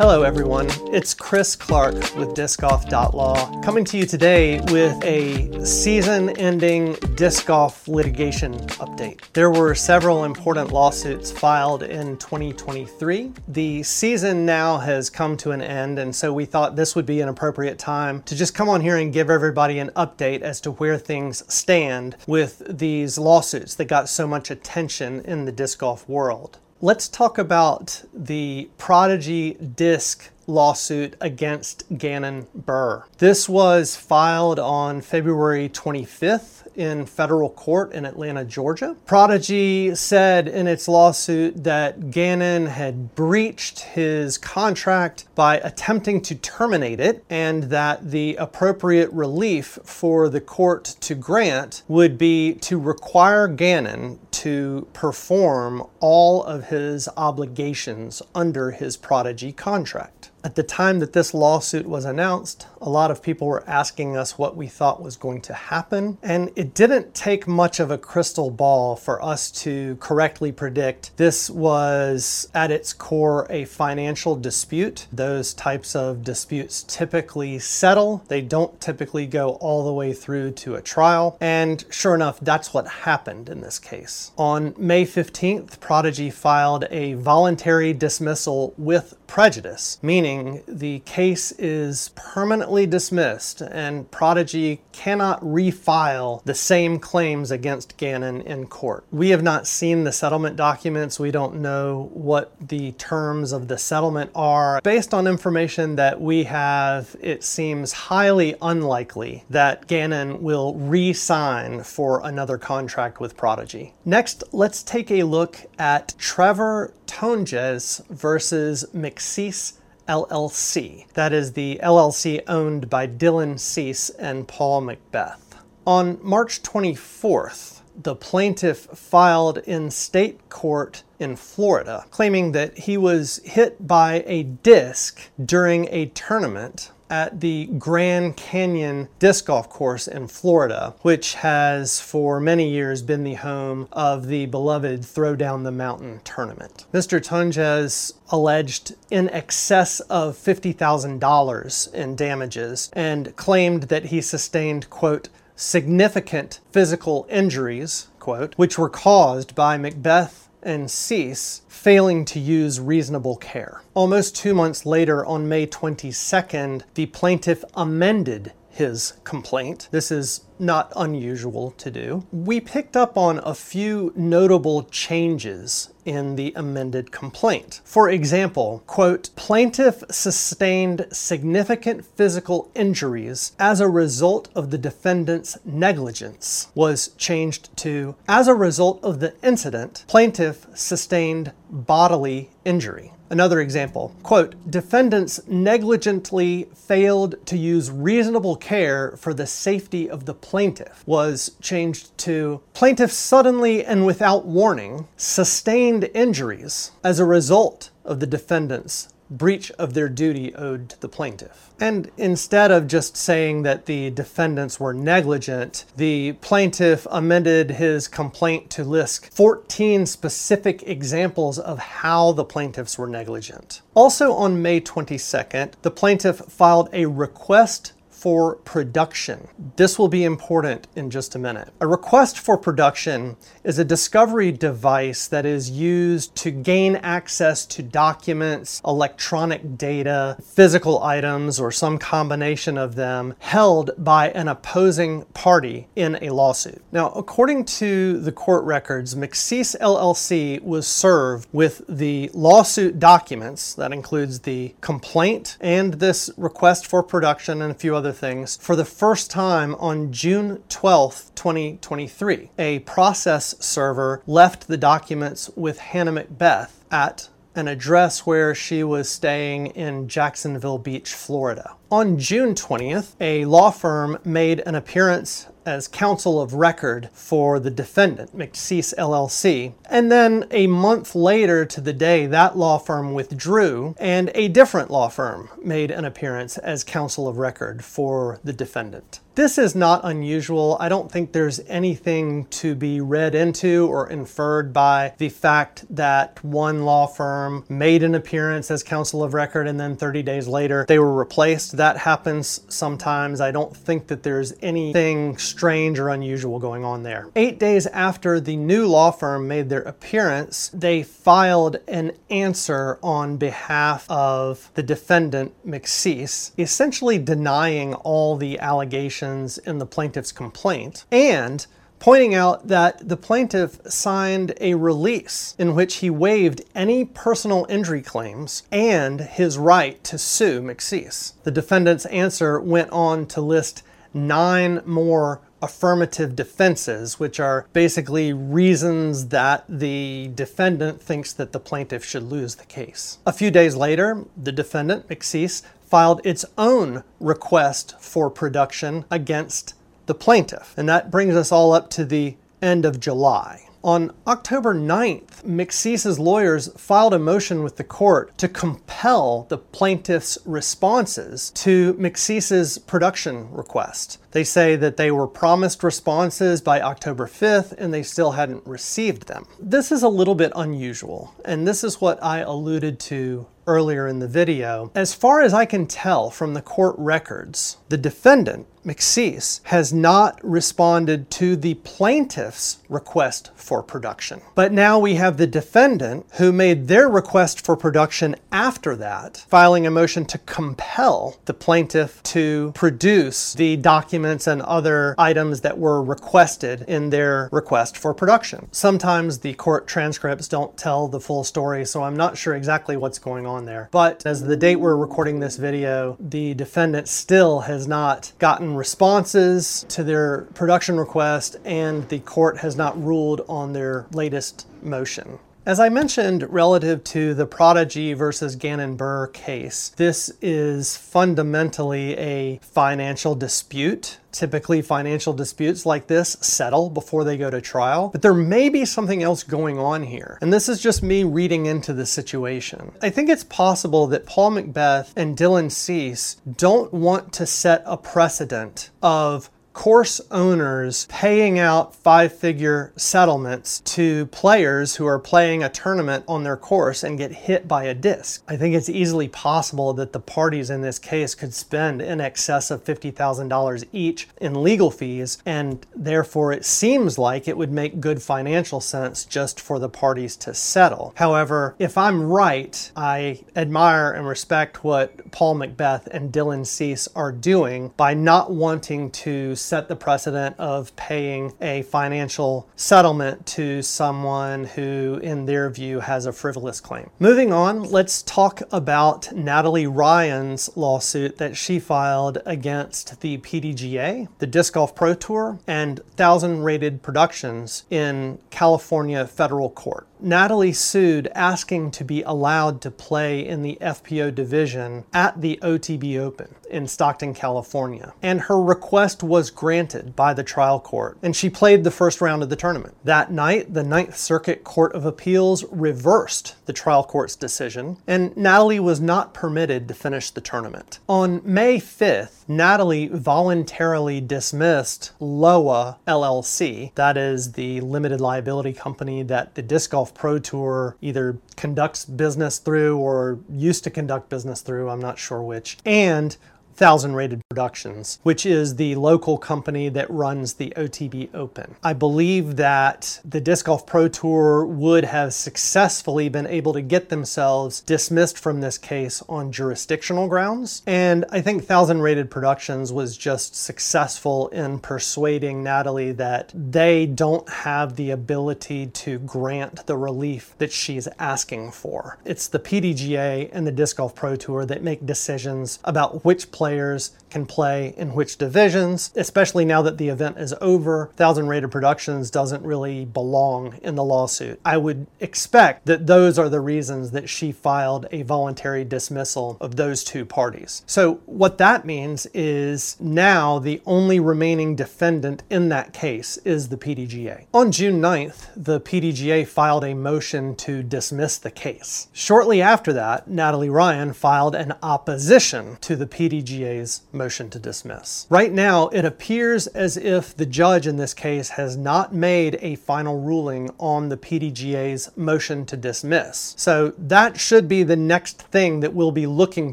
Hello, everyone. It's Chris Clark with DiscGolf.law coming to you today with a season ending disc golf litigation update. There were several important lawsuits filed in 2023. The season now has come to an end, and so we thought this would be an appropriate time to just come on here and give everybody an update as to where things stand with these lawsuits that got so much attention in the disc golf world. Let's talk about the Prodigy Disc lawsuit against Gannon Buhr. This was filed on February 25th in federal court in Atlanta, Georgia. Prodigy said in its lawsuit that Gannon had breached his contract by attempting to terminate it and that the appropriate relief for the court to grant would be to require Gannon to perform all of his obligations under his Prodigy contract. At the time that this lawsuit was announced, a lot of people were asking us what we thought was going to happen, and it didn't take much of a crystal ball for us to correctly predict this was at its core a financial dispute. Those types of disputes typically settle, they don't typically go all the way through to a trial, and sure enough, that's what happened in this case. On May 15th, Prodigy filed a voluntary dismissal with prejudice, meaning the case is permanently dismissed and Prodigy cannot refile the same claims against Gannon in court. We have not seen the settlement documents. We don't know what the terms of the settlement are. Based on information that we have, it seems highly unlikely that Gannon will re sign for another contract with Prodigy. Next, let's take a look at Trevor Tonjes versus McCease LLC. That is the LLC owned by Dylan Cease and Paul McBeth. On March 24th, the plaintiff filed in state court in Florida, claiming that he was hit by a disc during a tournament at the Grand Canyon Disc Golf Course in Florida, which has for many years been the home of the beloved Throw Down the Mountain tournament. Mr. Tonjes alleged in excess of $50,000 in damages and claimed that he sustained, quote, significant physical injuries, quote, which were caused by McBeth and Cease failing to use reasonable care. Almost two months later, on May 22nd, the plaintiff amended his complaint. This is not unusual to do. We picked up on a few notable changes in the amended complaint. For example, quote, plaintiff sustained significant physical injuries as a result of the defendant's negligence was changed to as a result of the incident, plaintiff sustained bodily injury. Another example, quote, defendants negligently failed to use reasonable care for the safety of the plaintiff was changed to plaintiff suddenly and without warning sustained injuries as a result of the defendant's breach of their duty owed to the plaintiff. And instead of just saying that the defendants were negligent, the plaintiff amended his complaint to list 14 specific examples of how the plaintiffs were negligent. Also on May 22nd, the plaintiff filed a request for production. This will be important in just a minute. A request for production is a discovery device that is used to gain access to documents, electronic data, physical items, or some combination of them held by an opposing party in a lawsuit. Now, according to the court records, McCease LLC was served with the lawsuit documents, that includes the complaint and this request for production and a few other other things for the first time on June 12th, 2023. A process server left the documents with Hannah McBeth at an address where she was staying in Jacksonville Beach, Florida. On June 20th, a law firm made an appearance as counsel of record for the defendant, McCease LLC. And then a month later to the day, that law firm withdrew, and a different law firm made an appearance as counsel of record for the defendant. This is not unusual. I don't think there's anything to be read into or inferred by the fact that one law firm made an appearance as counsel of record and then 30 days later they were replaced. That happens sometimes. I don't think that there's anything strange or unusual going on there. Eight days after the new law firm made their appearance, they filed an answer on behalf of the defendant, McCease, essentially denying all the allegations in the plaintiff's complaint and pointing out that the plaintiff signed a release in which he waived any personal injury claims and his right to sue McCease. The defendant's answer went on to list nine more affirmative defenses, which are basically reasons that the defendant thinks that the plaintiff should lose the case. A few days later, the defendant, McCease, filed its own request for production against the plaintiff. And that brings us all up to the end of July. On October 9th, McCease's lawyers filed a motion with the court to compel the plaintiff's responses to McCease's production request. They say that they were promised responses by October 5th and they still hadn't received them. This is a little bit unusual, and this is what I alluded to earlier in the video. As far as I can tell from the court records, the defendant, McCease, has not responded to the plaintiff's request for production. But now we have the defendant who made their request for production after that, filing a motion to compel the plaintiff to produce the documents and other items that were requested in their request for production. Sometimes the court transcripts don't tell the full story, so I'm not sure exactly what's going on there. But as the date we're recording this video, the defendant still has not gotten responses to their production request and the court has not ruled on their latest motion. As I mentioned relative to the Prodigy versus Gannon Buhr case, this is fundamentally a financial dispute. Typically, financial disputes like this settle before they go to trial, but there may be something else going on here. And this is just me reading into the situation. I think it's possible that Paul McBeth and Dylan Cease don't want to set a precedent of course owners paying out five figure settlements to players who are playing a tournament on their course and get hit by a disc. I think it's easily possible that the parties in this case could spend in excess of $50,000 each in legal fees, and therefore it seems like it would make good financial sense just for the parties to settle. However, if I'm right, I admire and respect what Paul McBeth and Dylan Cease are doing by not wanting to set the precedent of paying a financial settlement to someone who, in their view, has a frivolous claim. Moving on, let's talk about Natalie Ryan's lawsuit that she filed against the PDGA, the Disc Golf Pro Tour, and Thousand Rated Productions in California federal court. Natalie sued asking to be allowed to play in the FPO division at the OTB Open in Stockton, California. And her request was granted by the trial court, and she played the first round of the tournament. That night, the Ninth Circuit Court of Appeals reversed the trial court's decision, and Natalie was not permitted to finish the tournament. On May 5th, Natalie voluntarily dismissed LOA LLC, that is the limited liability company that the disc golf Pro Tour either conducts business through or used to conduct business through, I'm not sure which, and Thousand Rated Productions, which is the local company that runs the OTB Open. I believe that the Disc Golf Pro Tour would have successfully been able to get themselves dismissed from this case on jurisdictional grounds. And I think Thousand Rated Productions was just successful in persuading Natalie that they don't have the ability to grant the relief that she's asking for. It's the PDGA and the Disc Golf Pro Tour that make decisions about which players can play in which divisions, especially now that the event is over. Thousand Rated Productions doesn't really belong in the lawsuit. I would expect that those are the reasons that she filed a voluntary dismissal of those two parties. So, what that means is now the only remaining defendant in that case is the PDGA. On June 9th, the PDGA filed a motion to dismiss the case. Shortly after that, Natalie Ryan filed an opposition to the PDGA's motion to dismiss. Right now, it appears as if the judge in this case has not made a final ruling on the PDGA's motion to dismiss. So that should be the next thing that we'll be looking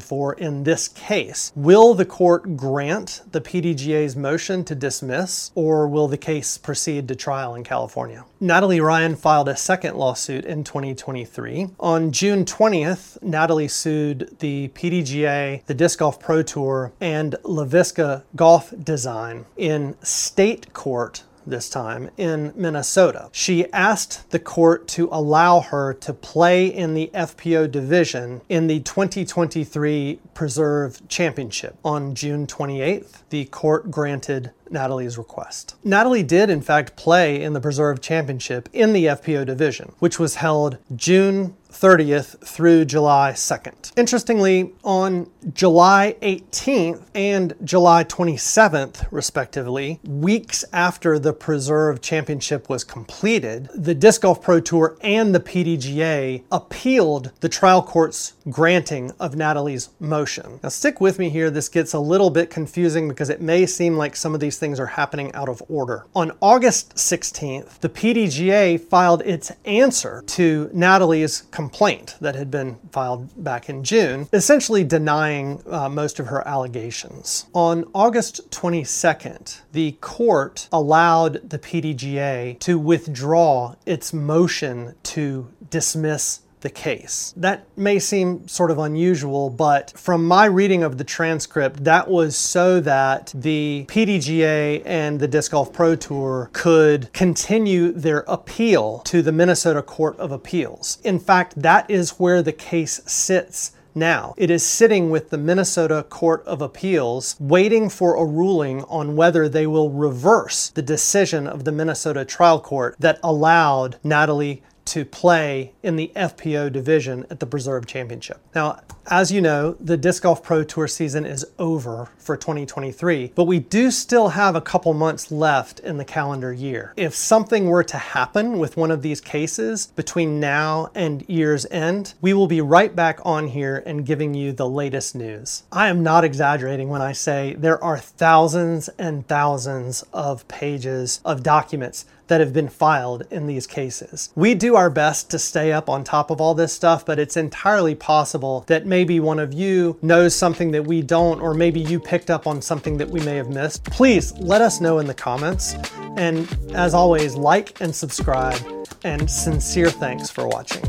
for in this case. Will the court grant the PDGA's motion to dismiss, or will the case proceed to trial in California? Natalie Ryan filed a second lawsuit in 2023. On June 20th, Natalie sued the PDGA, the Disc Golf Pro Tour, and LaVisca Golf Design in state court this time in Minnesota. She asked the court to allow her to play in the FPO division in the 2023 Preserve Championship. On June 28th, the court granted Natalie's request. Natalie did, in fact, play in the Preserve Championship in the FPO division, which was held June 30th through July 2nd. Interestingly, on July 18th and July 27th, respectively, weeks after the Preserve Championship was completed, the Disc Golf Pro Tour and the PDGA appealed the trial court's granting of Natalie's motion. Now, stick with me here. This gets a little bit confusing because it may seem like some of these things are happening out of order. On August 16th, the PDGA filed its answer to Natalie's complaint that had been filed back in June, essentially denying uh, most of her allegations. On August 22nd, the court allowed the PDGA to withdraw its motion to dismiss the case. That may seem sort of unusual, but from my reading of the transcript, that was so that the PDGA and the Disc Golf Pro Tour could continue their appeal to the Minnesota Court of Appeals. In fact, that is where the case sits now. It is sitting with the Minnesota Court of Appeals, waiting for a ruling on whether they will reverse the decision of the Minnesota trial court that allowed Natalie to play in the FPO division at the Preserve Championship. Now, as you know, the Disc Golf Pro Tour season is over for 2023, but we do still have a couple months left in the calendar year. If something were to happen with one of these cases between now and year's end, we will be right back on here and giving you the latest news. I am not exaggerating when I say there are thousands and thousands of pages of documents that have been filed in these cases. We do our best to stay up on top of all this stuff, but it's entirely possible that maybe one of you knows something that we don't, or maybe you picked up on something that we may have missed. Please let us know in the comments. And as always, like and subscribe, and sincere thanks for watching.